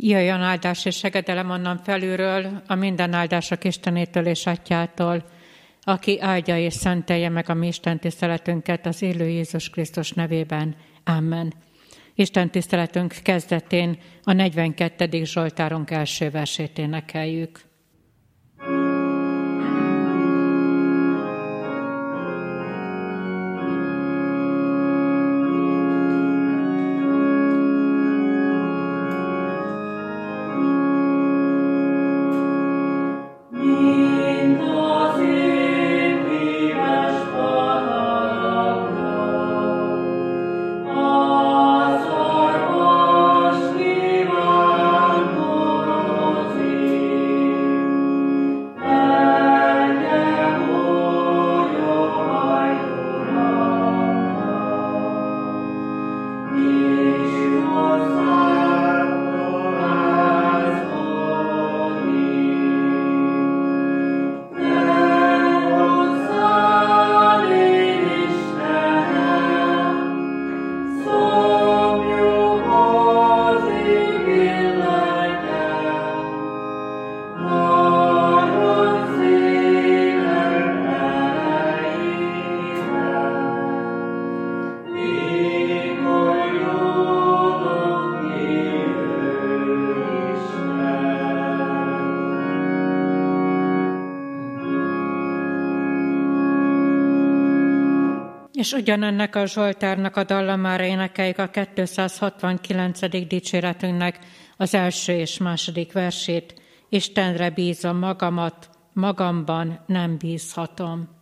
Jöjjön áldás és segedelem onnan felülről, a minden áldások Istenétől és Atyától, aki áldja és szentelje meg a mi Isten tiszteletünket az élő Jézus Krisztus nevében. Amen. Isten tiszteletünk kezdetén a 42. Zsoltárunk első versét énekeljük. És ugyanennek a Zsoltárnak a dallamára énekeljük a 269. dicséretünknek az első és második versét. Istenre bízom magamat, magamban nem bízhatom.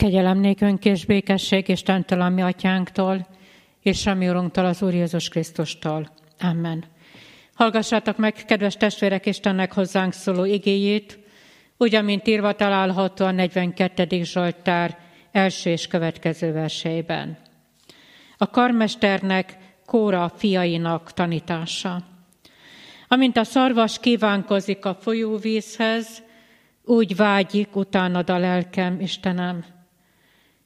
Kegyelem nékünk és békesség Istentől, a mi atyánktól, és a mi Urunktól, az Úr Jézus Krisztustól. Amen. Hallgassátok meg, kedves testvérek, Istennek hozzánk szóló igéjét, úgy, amint írva található a 42. Zsoltár első és következő verseiben. A karmesternek, Kóra fiainak tanítása. Amint a szarvas kívánkozik a folyóvízhez, úgy vágyik utánad a lelkem, Istenem.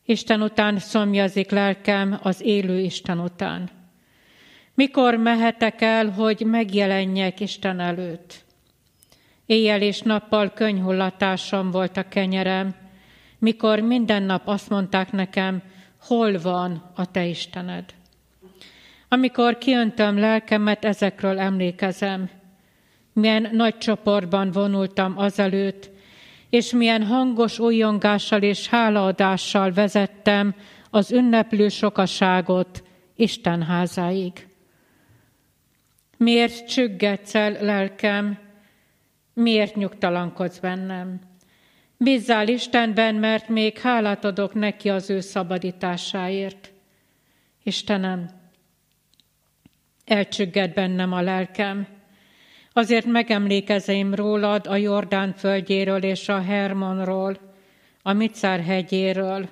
Isten után szomjazik lelkem az élő Isten után. Mikor mehetek el, hogy megjelenjek Isten előtt? Éjjel és nappal könyhullatásom volt a kenyerem, mikor minden nap azt mondták nekem, hol van a te Istened. Amikor kiöntöm lelkemet, ezekről emlékezem. Milyen nagy csoportban vonultam azelőtt, és milyen hangos újongással és hálaadással vezettem az ünneplő sokaságot Isten házáig. Miért csüggetsz el lelkem, miért nyugtalankodsz bennem? Bízzál Istenben, mert még hálát adok neki az ő szabadításáért. Istenem, elcsügged bennem a lelkem, azért megemlékezem rólad a Jordán földjéről és a Hermonról, a Micár hegyéről.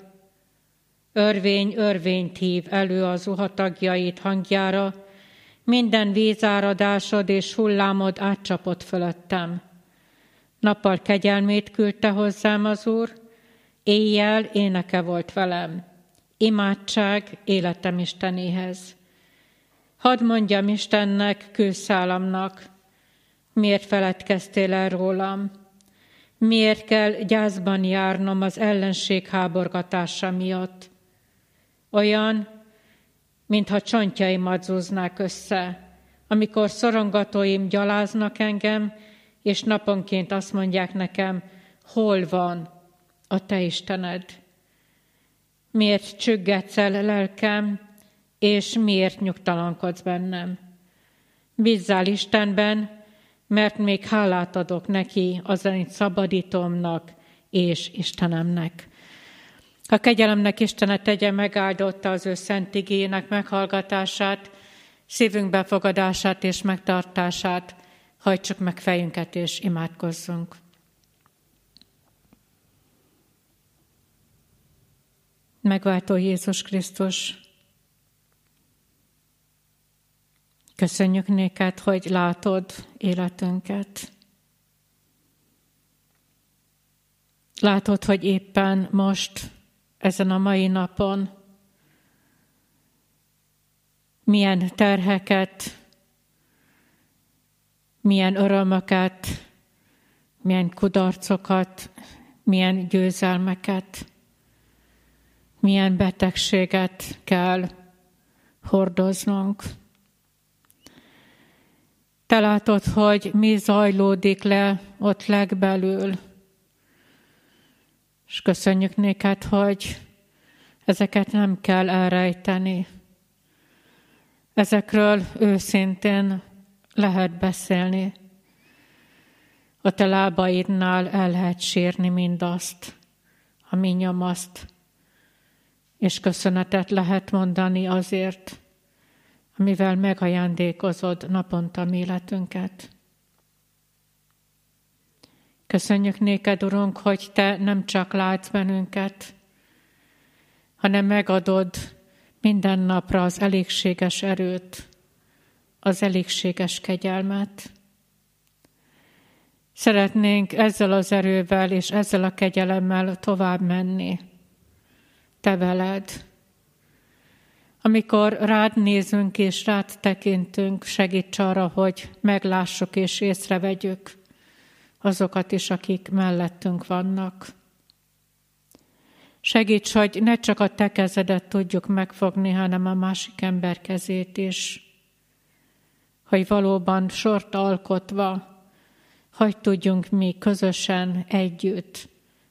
Örvény, örvényt hív elő az uhatagjait hangjára, minden vízáradásod és hullámod átcsapott fölöttem. Nappal kegyelmét küldte hozzám az Úr, éjjel éneke volt velem. Imádság életem Istenéhez. Hadd mondjam Istennek, kőszálamnak, miért feledkeztél el rólam? Miért kell gyászban járnom az ellenség háborgatása miatt? Olyan, mintha csontjaimat zúznák össze, amikor szorongatóim gyaláznak engem, és naponként azt mondják nekem, hol van a Te Istened? Miért csüggetsz el lelkem, és miért nyugtalankodsz bennem? Bízzál Istenben, mert még hálát adok neki az én szabadítomnak és Istenemnek. A kegyelemnek Istene tegye megáldotta az ő szent igének meghallgatását, szívünk befogadását és megtartását, hajtsuk meg fejünket és imádkozzunk. Megváltó Jézus Krisztus, köszönjük néked, hogy látod életünket. Látod, hogy éppen most, ezen a mai napon milyen terheket, milyen örömöket, milyen kudarcokat, milyen győzelmeket, milyen betegséget kell hordoznunk. Te látod, hogy mi zajlódik le ott legbelül. És köszönjük néked, hogy ezeket nem kell elrejteni. Ezekről őszintén lehet beszélni. A te lábaidnál el lehet sírni mindazt, ami nyomaszt, és köszönetet lehet mondani azért, amivel megajándékozod naponta életünket. Köszönjük néked, Urunk, hogy Te nem csak látsz bennünket, hanem megadod minden napra az elégséges erőt, az elégséges kegyelmet. Szeretnénk ezzel az erővel és ezzel a kegyelemmel tovább menni. Te veled. Amikor rád nézünk és rád tekintünk, segíts arra, hogy meglássuk és észrevegyük azokat is, akik mellettünk vannak. Segíts, hogy ne csak a te kezedet tudjuk megfogni, hanem a másik ember kezét is hogy valóban sort alkotva, hogy tudjunk mi közösen együtt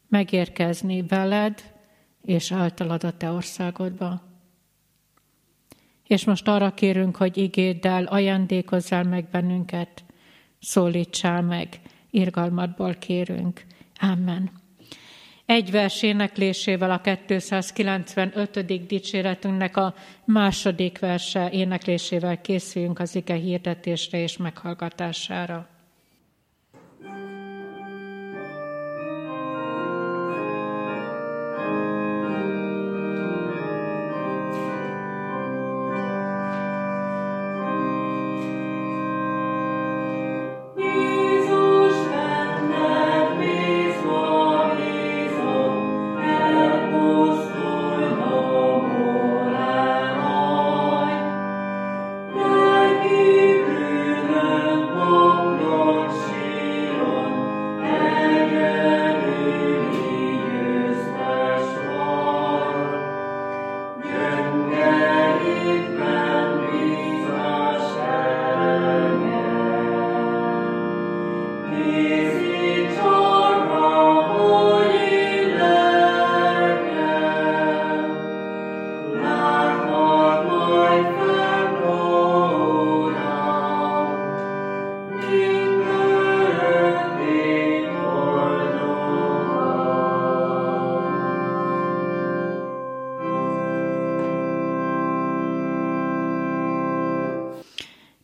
megérkezni veled és általad a te országodba. És most arra kérünk, hogy igéddel ajándékozzál meg bennünket, szólítsál meg, irgalmadból kérünk. Amen. Egy vers éneklésével a 295. dicséretünknek a második verse éneklésével készüljünk az ige hirdetésre és meghallgatására.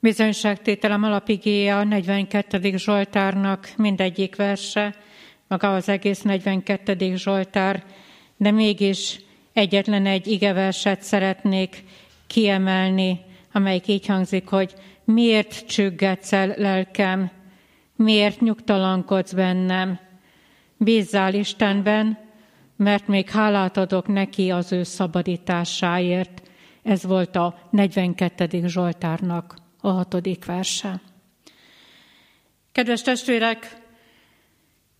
Bizonyságtételem alapigéje a 42. Zsoltárnak mindegyik verse, maga az egész 42. Zsoltár, de mégis egyetlen egy igeverset szeretnék kiemelni, amelyik így hangzik, hogy miért csüggetsz el lelkem, miért nyugtalankodsz bennem, bízzál Istenben, mert még hálát adok neki az ő szabadításáért. Ez volt a 42. Zsoltárnak a hatodik verse. Kedves testvérek,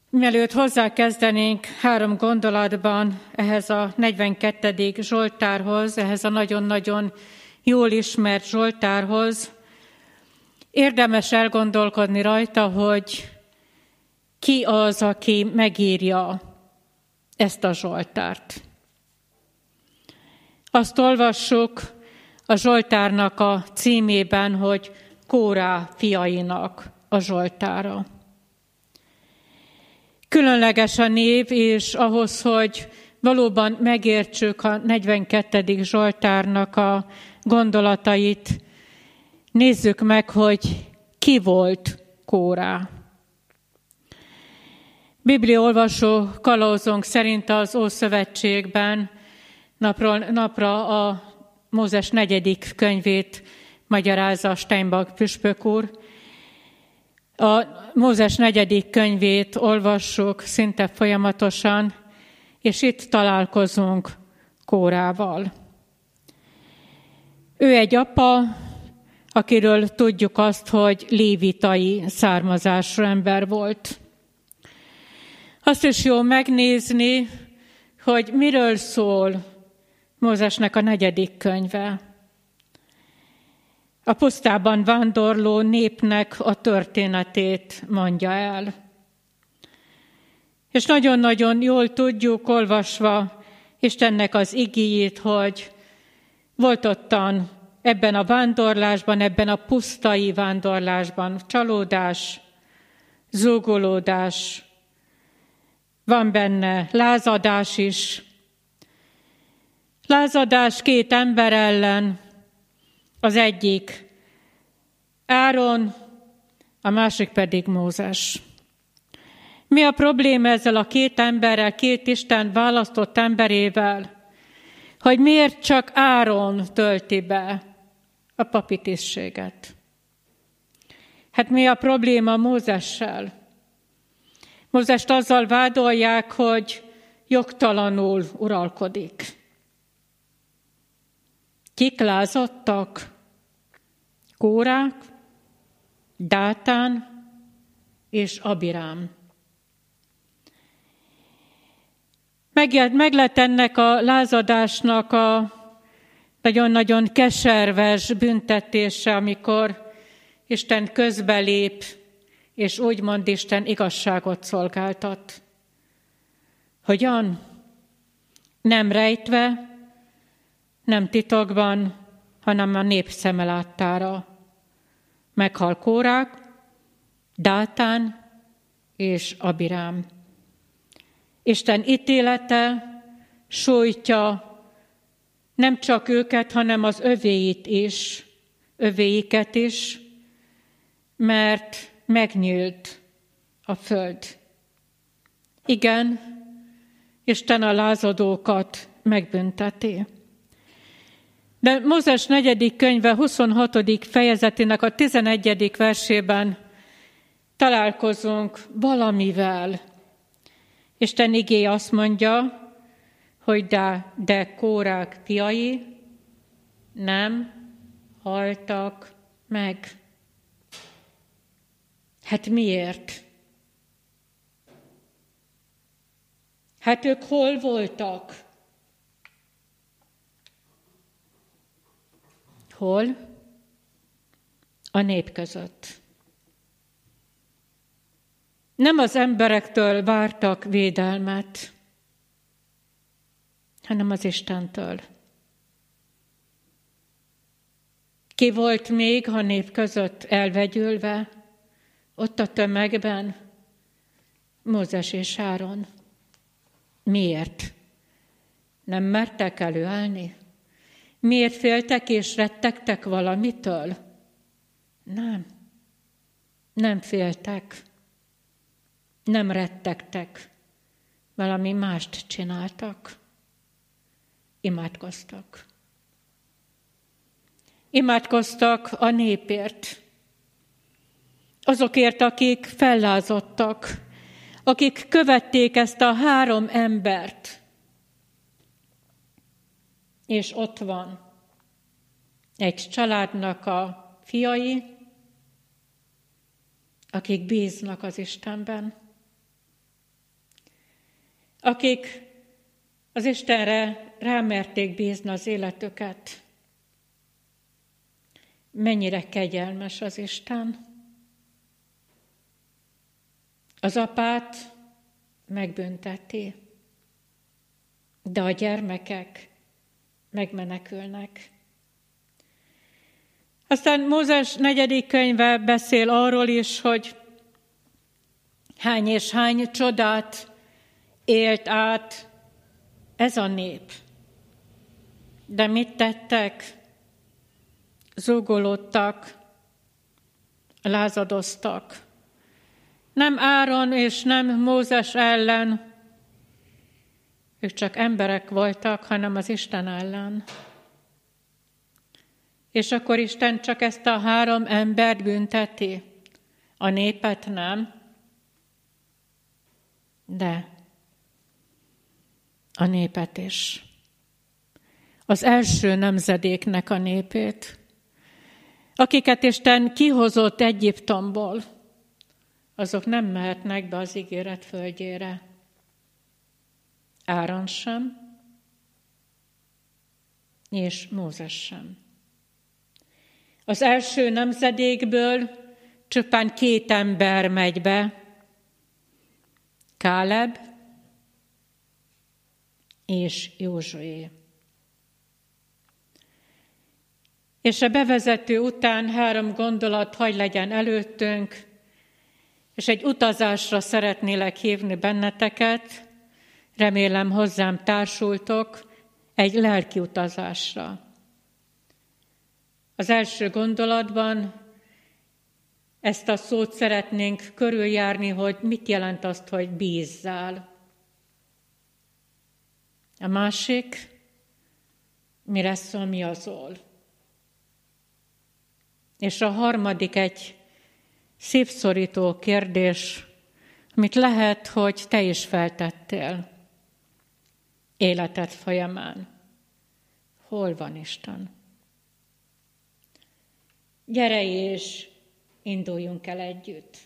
mielőtt hozzákezdenénk három gondolatban ehhez a 42. Zsoltárhoz, ehhez a nagyon-nagyon jól ismert Zsoltárhoz, érdemes elgondolkodni rajta, hogy ki az, aki megírja ezt a Zsoltárt. Azt olvassuk a Zsoltárnak a címében, hogy Kórá fiainak a Zsoltára. Különleges a név, és ahhoz, hogy valóban megértsük a 42. Zsoltárnak a gondolatait, nézzük meg, hogy ki volt Kórá. Bibliaolvasó kalauzónk szerint az Ószövetségben napról napra a Mózes negyedik könyvét magyarázza Steinbach püspök úr. A Mózes negyedik könyvét olvassuk szinte folyamatosan, és itt találkozunk Kórával. Ő egy apa, akiről tudjuk azt, hogy lévitai származású ember volt. Azt is jó megnézni, hogy miről szól Mózesnek a negyedik könyve. A pusztában vándorló népnek a történetét mondja el. És nagyon-nagyon jól tudjuk olvasva Istennek az igéjét, hogy volt ottan ebben a vándorlásban, ebben a pusztai vándorlásban csalódás, zúgolódás, van benne lázadás is. Lázadás két ember ellen, az egyik Áron, a másik pedig Mózes. Mi a probléma ezzel a két emberrel, két Isten választott emberével, hogy miért csak Áron tölti be a papi tisztséget? Hát mi a probléma Mózessel? Mózest azzal vádolják, hogy jogtalanul uralkodik. Kik lázadtak? Kórák, Dátán és Abirám. Meg, meg lett ennek a lázadásnak a nagyon-nagyon keserves büntetése, amikor Isten közbelép és úgymond Isten igazságot szolgáltat. Hogyan? Nem rejtve, nem titokban, hanem a nép szeme láttára. Meghal Kórák, Dátán és Abirám. Isten ítélete sújtja nem csak őket, hanem az övéit is, övéiket is, mert megnyílt a föld. Igen, Isten a lázadókat megbünteti. De Mózes negyedik könyve 26. fejezetének a 11. versében találkozunk valamivel. Isten igé azt mondja, hogy de, de kórák fiai nem haltak meg. Hát miért? Hát ők hol voltak? Hol? A nép között. Nem az emberektől vártak védelmet, hanem az Istentől. Ki volt még a nép között elvegyülve? ott a tömegben Mózes és Áron. Miért? Nem mertek előállni? Miért féltek és rettegtek valamitől? Nem. Nem féltek. Nem rettegtek. Valami mást csináltak. Imádkoztak. Imádkoztak a népért. Azokért, akik fellázadtak, akik követték ezt a három embert. És ott van egy családnak a fiai, akik bíznak az Istenben, akik az Istenre rámerték bízni az életüket. Mennyire kegyelmes az Isten. Az apát megbünteti, de a gyermekek megmenekülnek. Aztán Mózes negyedik könyve beszél arról is, hogy hány és hány csodát élt át ez a nép. De mit tettek? Zúgolódtak, lázadoztak. Nem Áron és nem Mózes ellen, ők csak emberek voltak, hanem az Isten ellen. És akkor Isten csak ezt a három embert bünteti, a népet nem. De a népet is. Az első nemzedéknek a népét, akiket Isten kihozott Egyiptomból, azok nem mehetnek be az ígéret földjére. Áron sem, és Mózes sem. Az első nemzedékből csupán két ember megy be, Káleb és Józsué. És a bevezető után három gondolat hagy legyen előttünk, és egy utazásra szeretnélek hívni benneteket, remélem hozzám társultok, egy lelki utazásra. Az első gondolatban ezt a szót szeretnénk körüljárni, hogy mit jelent azt, hogy bízzál. A másik, mire szomjazol. És a harmadik egy szívszorító kérdés, amit lehet, hogy te is feltettél életed folyamán. Hol van Isten? Gyere és induljunk el együtt.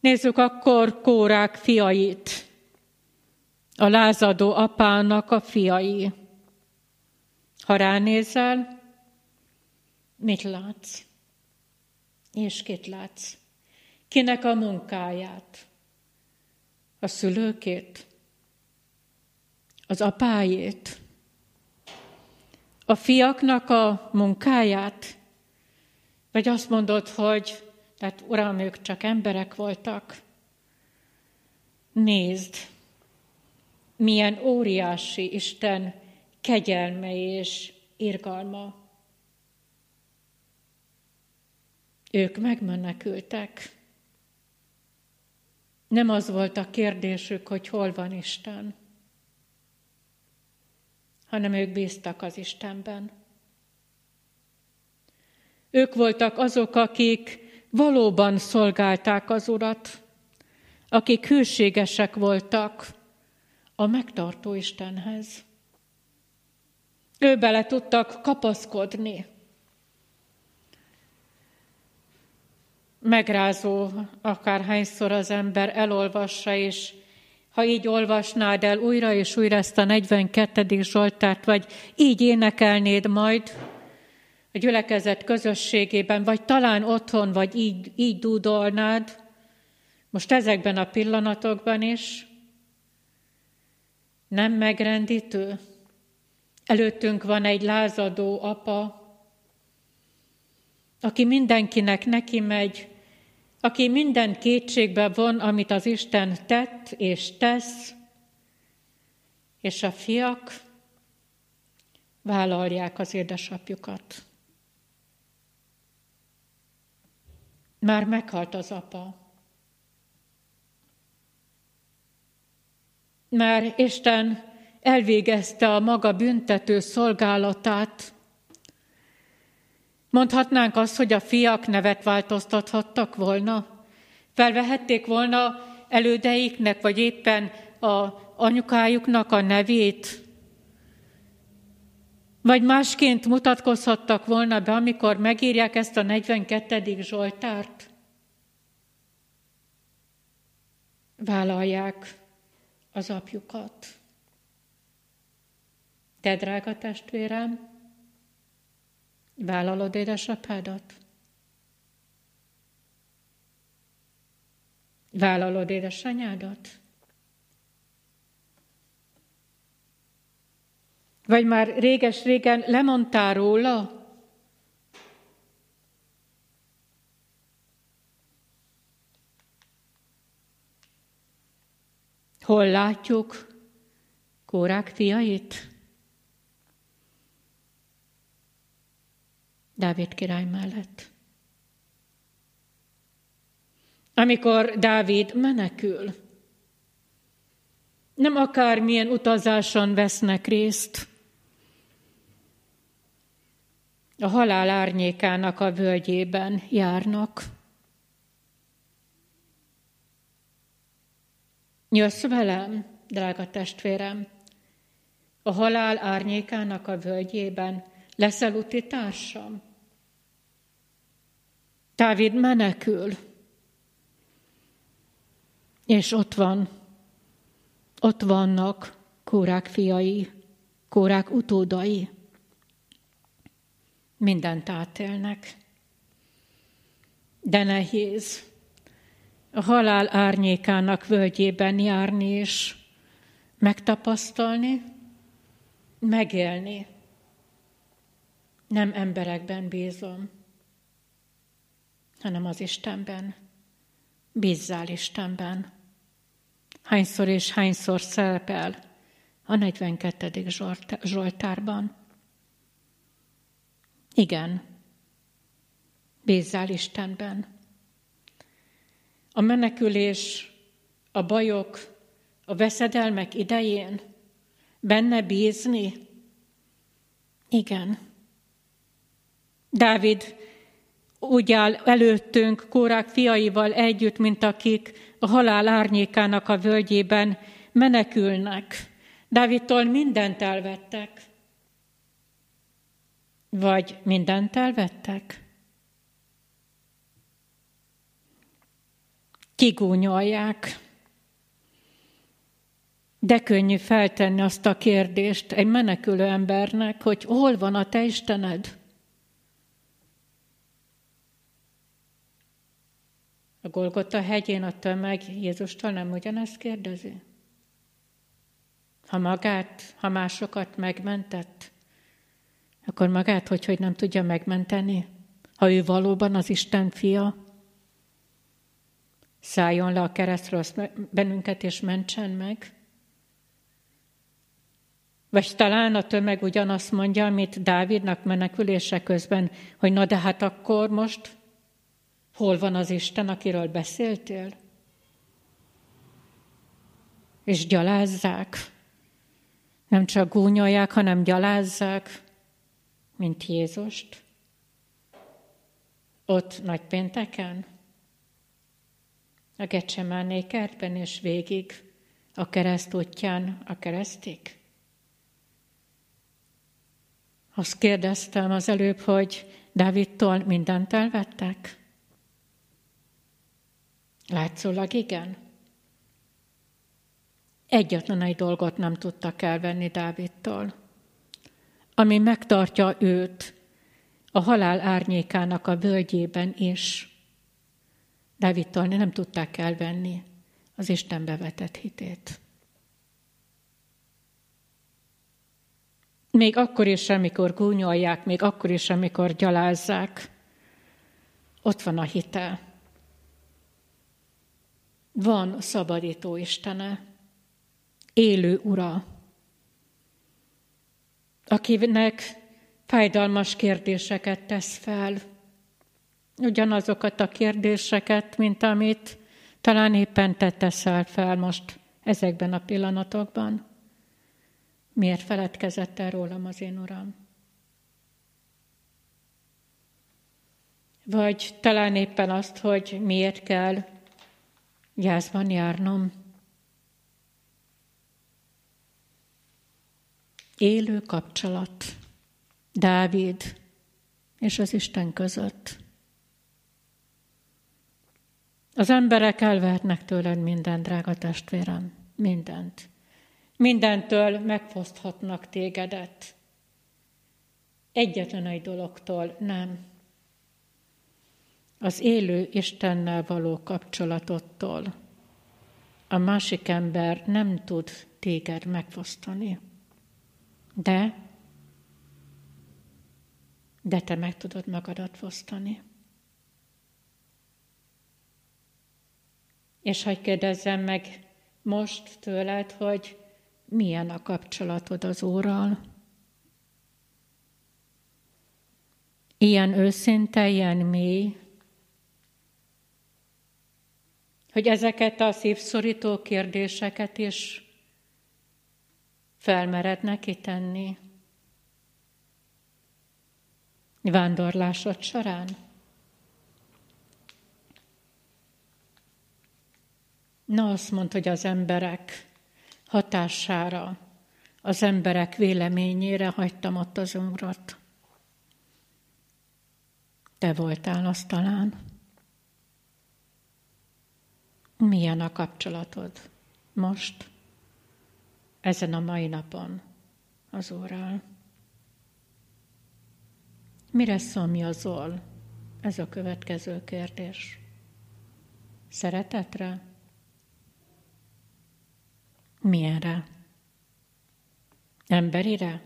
Nézzük akkor Kórák fiait, a lázadó apának a fiai. Ha ránézel, mit látsz? És kit látsz? Kinek a munkáját? A szülőkét? Az apájét? a fiaknak a munkáját? Vagy azt mondod, hogy tehát uram, ők csak emberek voltak? Nézd, milyen óriási Isten kegyelme és irgalma. Ők megmenekültek. Nem az volt a kérdésük, hogy hol van Isten hanem ők bíztak az Istenben. Ők voltak azok, akik valóban szolgálták az Urat, akik hűségesek voltak a megtartó Istenhez. Ő bele tudtak kapaszkodni. Megrázó, akárhányszor az ember elolvassa, és ha így olvasnád el újra és újra ezt a 42. Zsoltárt, vagy így énekelnéd majd a gyülekezet közösségében, vagy talán otthon, vagy így, így dúdolnád, most ezekben a pillanatokban is, nem megrendítő? Előttünk van egy lázadó apa, aki mindenkinek neki megy, aki minden kétségbe von, amit az Isten tett és tesz, és a fiak vállalják az édesapjukat. Már meghalt az apa. Már Isten elvégezte a maga büntető szolgálatát. Mondhatnánk azt, hogy a fiak nevet változtathattak volna, felvehették volna elődeiknek, vagy éppen a anyukájuknak a nevét, vagy másként mutatkozhattak volna be, amikor megírják ezt a 42. Zsoltárt? Vállalják az apjukat. Te, drága testvérem, vállalod édesapádat? Vállalod édesanyádat? Vagy már réges-régen lemondtál róla? Hol látjuk Kórák fiait? Dávid király mellett. Amikor Dávid menekül, nem akármilyen utazáson vesznek részt, a halál árnyékának a völgyében járnak. Jössz velem, drága testvérem, a halál árnyékának a völgyében leszel úti társam. Dávid menekül, és ott van, ott vannak kórák fiai, kórák utódai. Mindent átélnek. De nehéz. A halál árnyékának völgyében járni és megtapasztalni, megélni. Nem emberekben bízom, hanem az Istenben. Bízzál Istenben. Hányszor és hányszor szerepel a 42. Zsoltárban. Igen, bízzál Istenben. A menekülés, a bajok, a veszedelmek idején benne bízni? Igen. Dávid úgy áll előttünk kórák fiaival együtt, mint akik a halál árnyékának a völgyében menekülnek. Dávidtól mindent elvettek. Vagy mindent elvettek? Kigúnyolják. De könnyű feltenni azt a kérdést egy menekülő embernek, hogy hol van a te Istened? A Golgota hegyén a tömeg Jézustól nem ugyanezt kérdezi? Ha magát, ha másokat megmentett, akkor magát hogy, hogy nem tudja megmenteni, ha ő valóban az Isten fia? Szálljon le a keresztről bennünket, és mentsen meg? Vagy talán a tömeg ugyanazt mondja, amit Dávidnak menekülése közben, hogy na de hát akkor most hol van az Isten, akiről beszéltél? És gyalázzák. Nem csak gúnyolják, hanem gyalázzák mint Jézust? Ott nagypénteken? A Gecsemáné kertben és végig a kereszt útján a keresztig? Azt kérdeztem az előbb, hogy Dávidtól mindent elvettek? Látszólag igen. Egyetlen egy dolgot nem tudtak elvenni Dávidtól ami megtartja őt a halál árnyékának a völgyében is. Dávidtól nem tudták elvenni az Isten bevetett hitét. Még akkor is, amikor gúnyolják, még akkor is, amikor gyalázzák, ott van a hitel. Van szabadító Istene, élő Ura, akinek fájdalmas kérdéseket tesz fel, ugyanazokat a kérdéseket, mint amit talán éppen te teszel fel most ezekben a pillanatokban. Miért feledkezett el rólam az én Uram? Vagy talán éppen azt, hogy miért kell gyászban járnom. Élő kapcsolat. Dávid és az Isten között. Az emberek elvehetnek tőled mindent, drága testvérem, mindent. Mindentől megfoszthatnak tégedet. Egyetlen egy dologtól nem. Az élő Istennel való kapcsolatottól. A másik ember nem tud téged megfosztani. De, de te meg tudod magadat fosztani. És hogy kérdezzem meg most tőled, hogy milyen a kapcsolatod az Úrral? Ilyen őszinte, ilyen mély, hogy ezeket a szívszorító kérdéseket is felmered neki tenni. Vándorlásod során. Na azt mondta, hogy az emberek hatására, az emberek véleményére hagytam ott az urat. Te voltál az talán. Milyen a kapcsolatod most, ezen a mai napon az Úrral? Mire szomjazol? Ez a következő kérdés. Szeretetre? Milyenre? Emberire?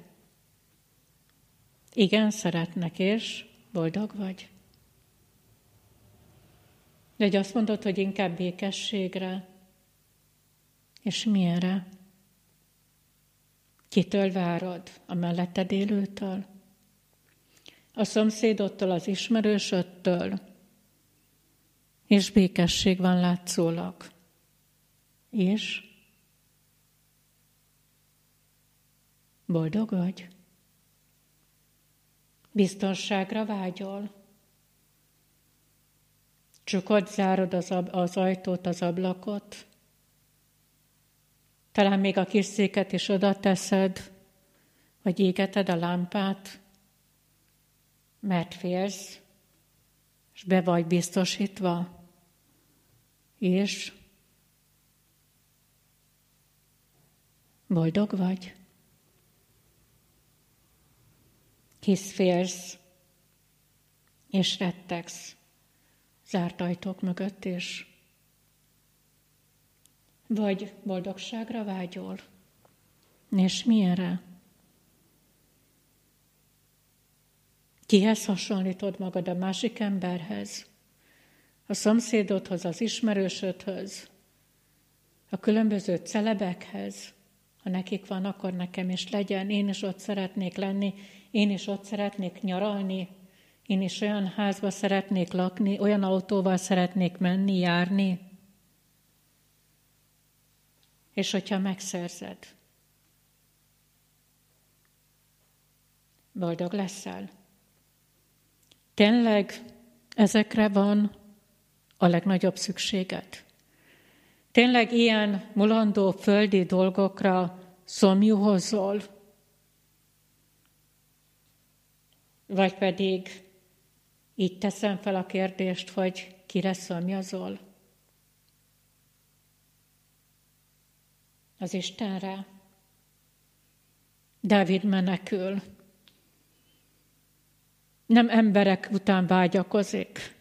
Igen, szeretnek, és boldog vagy? De hogy azt mondod, hogy inkább békességre, és milyenre? Kitől várod? A melletted élőtől? A szomszédotól, az ismerősöttől? És békesség van látszólag. És? Boldog vagy? Biztonságra vágyol? Csukod, zárod az, ab, az ajtót, az ablakot? Talán még a kis széket is oda teszed, vagy égeted a lámpát, mert félsz, és be vagy biztosítva, és boldog vagy? hisz félsz, és rettegsz zárt ajtók mögött is. Vagy boldogságra vágyol, és milyenre? Kihez hasonlítod magad a másik emberhez? A szomszédodhoz, az ismerősödhöz? A különböző celebekhez? Ha nekik van, akkor nekem is legyen, én is ott szeretnék lenni, én is ott szeretnék nyaralni, én is olyan házba szeretnék lakni, olyan autóval szeretnék menni, járni. És hogyha megszerzed, boldog leszel. Tényleg ezekre van a legnagyobb szükséged. Tényleg ilyen mulandó földi dolgokra szomjúhozol, Vagy pedig így teszem fel a kérdést, hogy kire szomjazol? Az Istenre. Dávid menekül. Nem emberek után vágyakozik.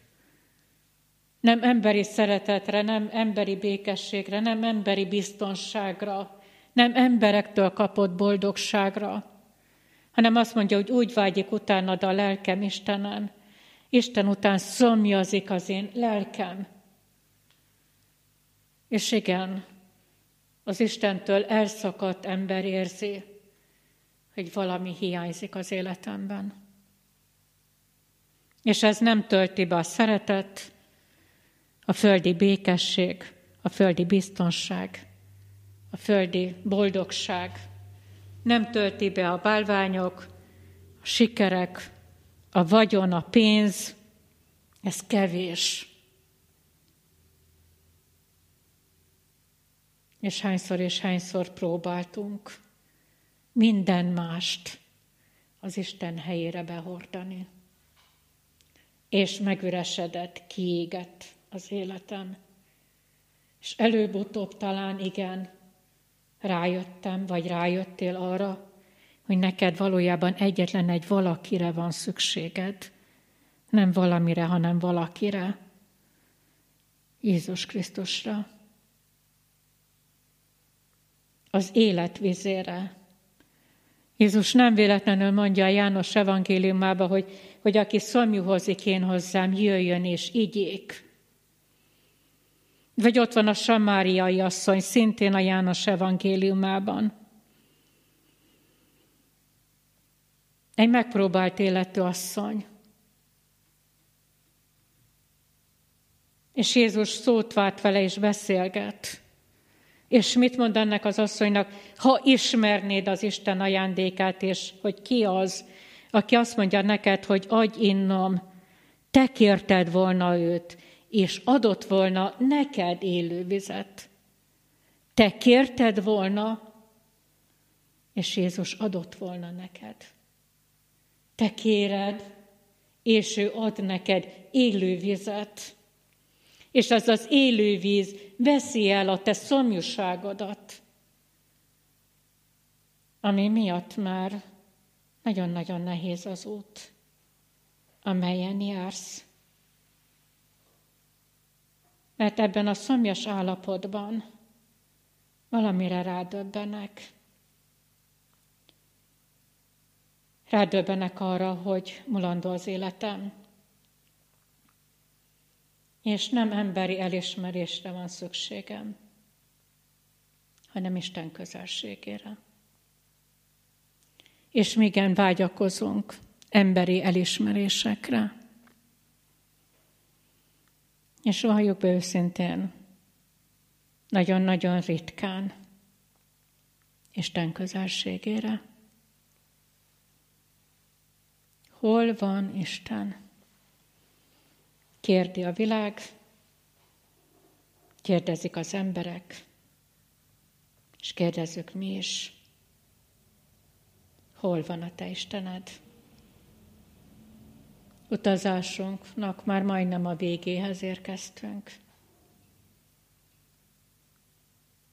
Nem emberi szeretetre, nem emberi békességre, nem emberi biztonságra, nem emberektől kapott boldogságra, hanem azt mondja, hogy úgy vágyik utánad a lelkem Istenen. Isten után szomjazik az én lelkem. És igen, az Istentől elszakadt ember érzi, hogy valami hiányzik az életemben. És ez nem tölti be a szeretet, a földi békesség, a földi biztonság, a földi boldogság. Nem tölti be a bálványok, a sikerek, a vagyon, a pénz. Ez kevés. És hányszor és hányszor próbáltunk minden mást az Isten helyére behordani. És megüresedett, kiégett az életem. És előbb-utóbb talán igen, rájöttem, vagy rájöttél arra, hogy neked valójában egyetlen egy valakire van szükséged. Nem valamire, hanem valakire. Jézus Krisztusra. Az élet vizére. Jézus nem véletlenül mondja a János evangéliumába, hogy, hogy aki szomjúhozik én hozzám, jöjjön és igyék. Vagy ott van a samáriai asszony, szintén a János evangéliumában. Egy megpróbált életű asszony. És Jézus szót várt vele és beszélget. És mit mond ennek az asszonynak? Ha ismernéd az Isten ajándékát, és hogy ki az, aki azt mondja neked, hogy adj innom, te kérted volna őt, és adott volna neked élő vizet. Te kérted volna, és Jézus adott volna neked. Te kéred, és ő ad neked élő vizet. És az az élő víz veszi el a te szomjúságodat, ami miatt már nagyon-nagyon nehéz az út, amelyen jársz. Mert ebben a szomjas állapotban valamire rádöbbenek. Rádöbbenek arra, hogy mulandó az életem. És nem emberi elismerésre van szükségem, hanem Isten közelségére. És igen, vágyakozunk emberi elismerésekre. És valljuk be őszintén, nagyon-nagyon ritkán Isten közelségére. Hol van Isten? Kérdi a világ, kérdezik az emberek, és kérdezzük mi is. Hol van a Te Istened? utazásunknak már majdnem a végéhez érkeztünk.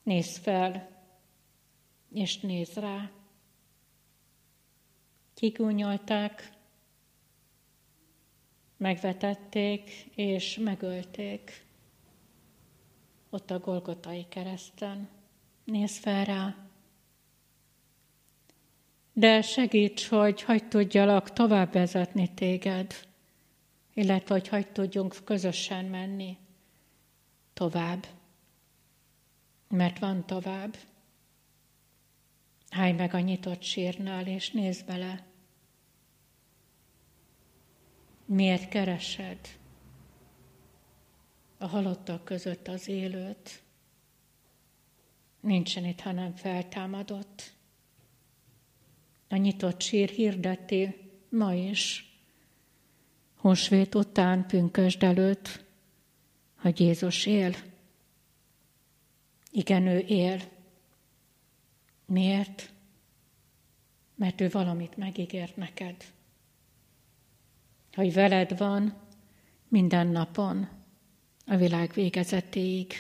Nézz fel, és nézz rá. Kigúnyolták, megvetették és megölték ott a Golgotai kereszten. Nézz fel rá. De segíts, hogy hagyd tudjalak tovább vezetni téged illetve hogy hagy tudjunk közösen menni tovább. Mert van tovább. Állj meg a nyitott sírnál, és nézd bele. Miért keresed a halottak között az élőt? Nincsen itt, hanem feltámadott. A nyitott sír hirdeti ma is, húsvét után, pünkösd előtt, hogy Jézus él. Igen, ő él. Miért? Mert ő valamit megígért neked. Hogy veled van minden napon, a világ végezetéig.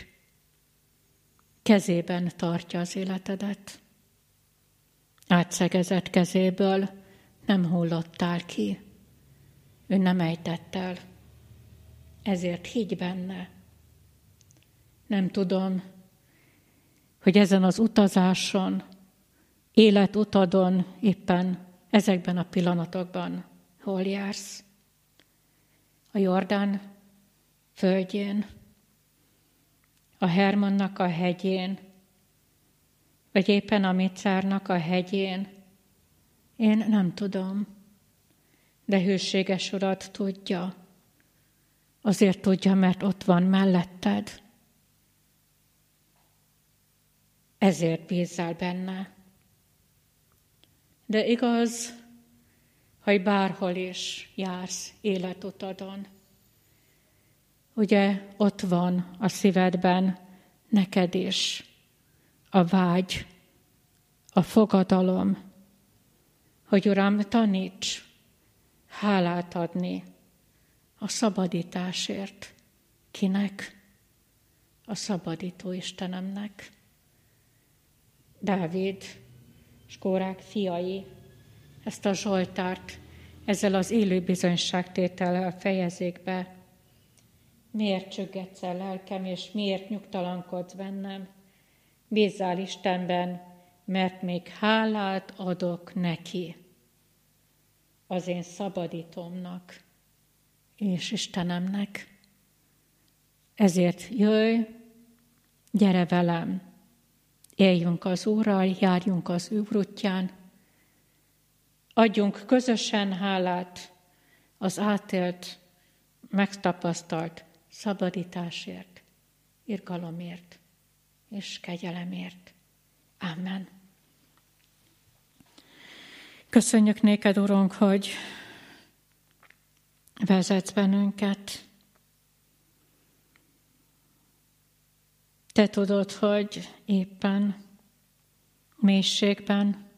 Kezében tartja az életedet. Átszegezett kezéből nem hullottál ki ő nem ejtett el. Ezért higgy benne. Nem tudom, hogy ezen az utazáson, életutadon éppen ezekben a pillanatokban hol jársz. A Jordán földjén, a Hermannak a hegyén, vagy éppen a Micárnak a hegyén. Én nem tudom de hűséges Urad tudja. Azért tudja, mert ott van melletted. Ezért bízzál benne. De igaz, hogy bárhol is jársz életutadon, ugye ott van a szívedben neked is a vágy, a fogadalom, hogy Uram, taníts hálát adni a szabadításért. Kinek? A szabadító Istenemnek. Dávid és Kórák fiai ezt a Zsoltárt ezzel az élő bizonyságtétellel fejezik be. Miért csöggetsz el lelkem, és miért nyugtalankodsz bennem? Bízzál Istenben, mert még hálát adok neki, az én szabadítomnak és Istenemnek. Ezért jöjj, gyere velem, éljünk az Úrral, járjunk az ő útján, adjunk közösen hálát az átélt, megtapasztalt szabadításért, irgalomért és kegyelemért. Amen. Köszönjük néked, Urunk, hogy vezetsz bennünket. Te tudod, hogy éppen mélységben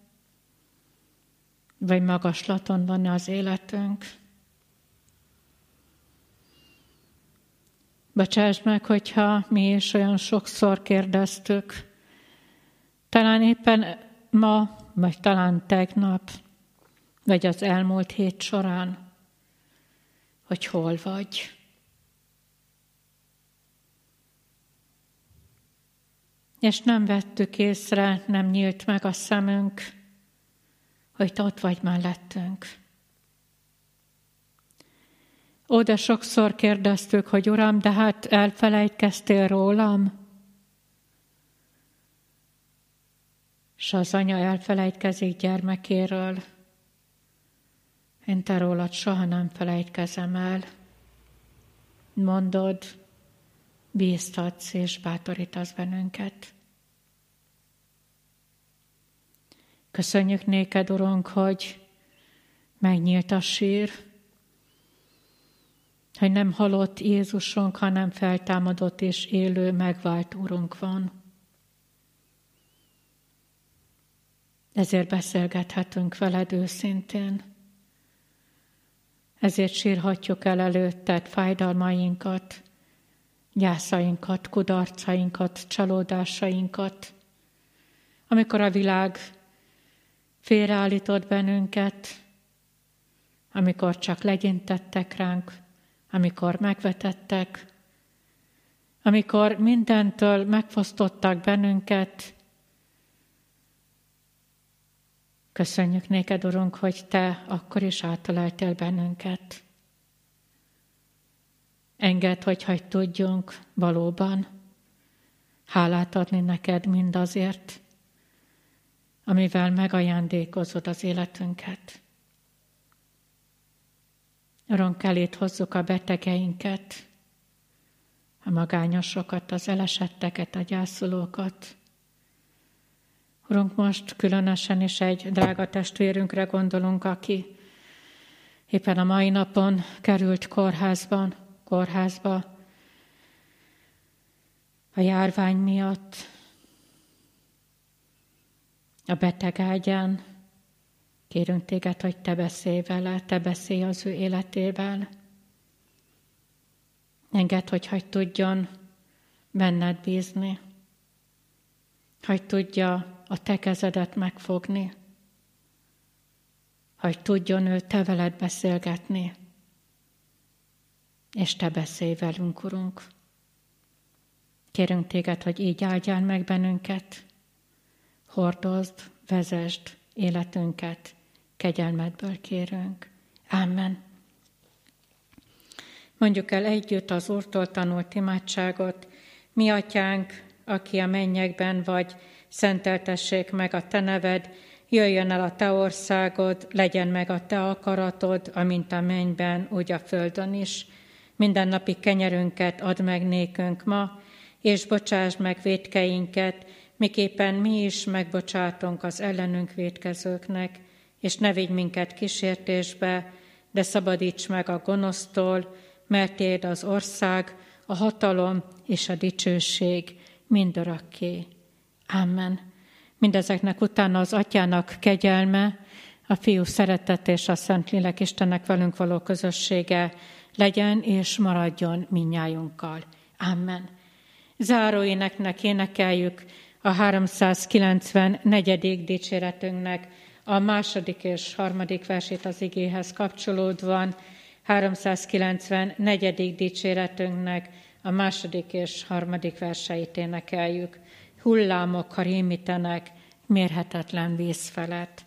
vagy magaslaton van az életünk. Bocsáss meg, hogyha mi is olyan sokszor kérdeztük, talán éppen ma, vagy talán tegnap, vagy az elmúlt hét során, hogy hol vagy. És nem vettük észre, nem nyílt meg a szemünk, hogy te ott vagy mellettünk. Ó, de sokszor kérdeztük, hogy Uram, de hát elfelejtkeztél rólam? És az anya elfelejtkezik gyermekéről. Én te rólad soha nem felejtkezem el. Mondod, bíztatsz és bátorítasz bennünket. Köszönjük néked, Urunk, hogy megnyílt a sír, hogy nem halott Jézusunk, hanem feltámadott és élő, megvált Úrunk van. Ezért beszélgethetünk veled őszintén. Ezért sírhatjuk el előtted fájdalmainkat, gyászainkat, kudarcainkat, csalódásainkat, amikor a világ félreállított bennünket, amikor csak legyintettek ránk, amikor megvetettek, amikor mindentől megfosztottak bennünket. Köszönjük néked, Urunk, hogy Te akkor is átaláltál bennünket. Engedd, hogy hagy tudjunk valóban hálát adni neked mindazért, amivel megajándékozod az életünket. Urunk, elét hozzuk a betegeinket, a magányosokat, az elesetteket, a gyászolókat. Urunk, most különösen is egy drága testvérünkre gondolunk, aki éppen a mai napon került kórházban, kórházba a járvány miatt, a beteg ágyán. Kérünk téged, hogy te beszélj vele, te beszélj az ő életével. Engedd, hogy hagy tudjon benned bízni, hogy tudja a te kezedet megfogni, hogy tudjon ő te veled beszélgetni, és te beszélj velünk, Urunk. Kérünk téged, hogy így áldjál meg bennünket, hordozd, vezesd életünket, kegyelmedből kérünk. Amen. Mondjuk el együtt az Úrtól tanult imádságot. Mi, Atyánk, aki a mennyekben vagy, szenteltessék meg a Te neved, Jöjjön el a te országod, legyen meg a te akaratod, amint a mennyben, úgy a földön is. Minden napi kenyerünket add meg nékünk ma, és bocsáss meg védkeinket, miképpen mi is megbocsátunk az ellenünk védkezőknek, és ne vigy minket kísértésbe, de szabadíts meg a gonosztól, mert Téd az ország, a hatalom és a dicsőség mindörökké. Amen. Mindezeknek utána az Atyának kegyelme, a Fiú szeretet és a Szentlélek Istennek velünk való közössége legyen és maradjon minnyájunkkal. Amen. Záróéneknek énekeljük a 394. dicséretünknek a második és harmadik versét az igéhez kapcsolódva, 394. dicséretünknek a második és harmadik verseit énekeljük. Hullámok, ha rémítenek, mérhetetlen víz felett.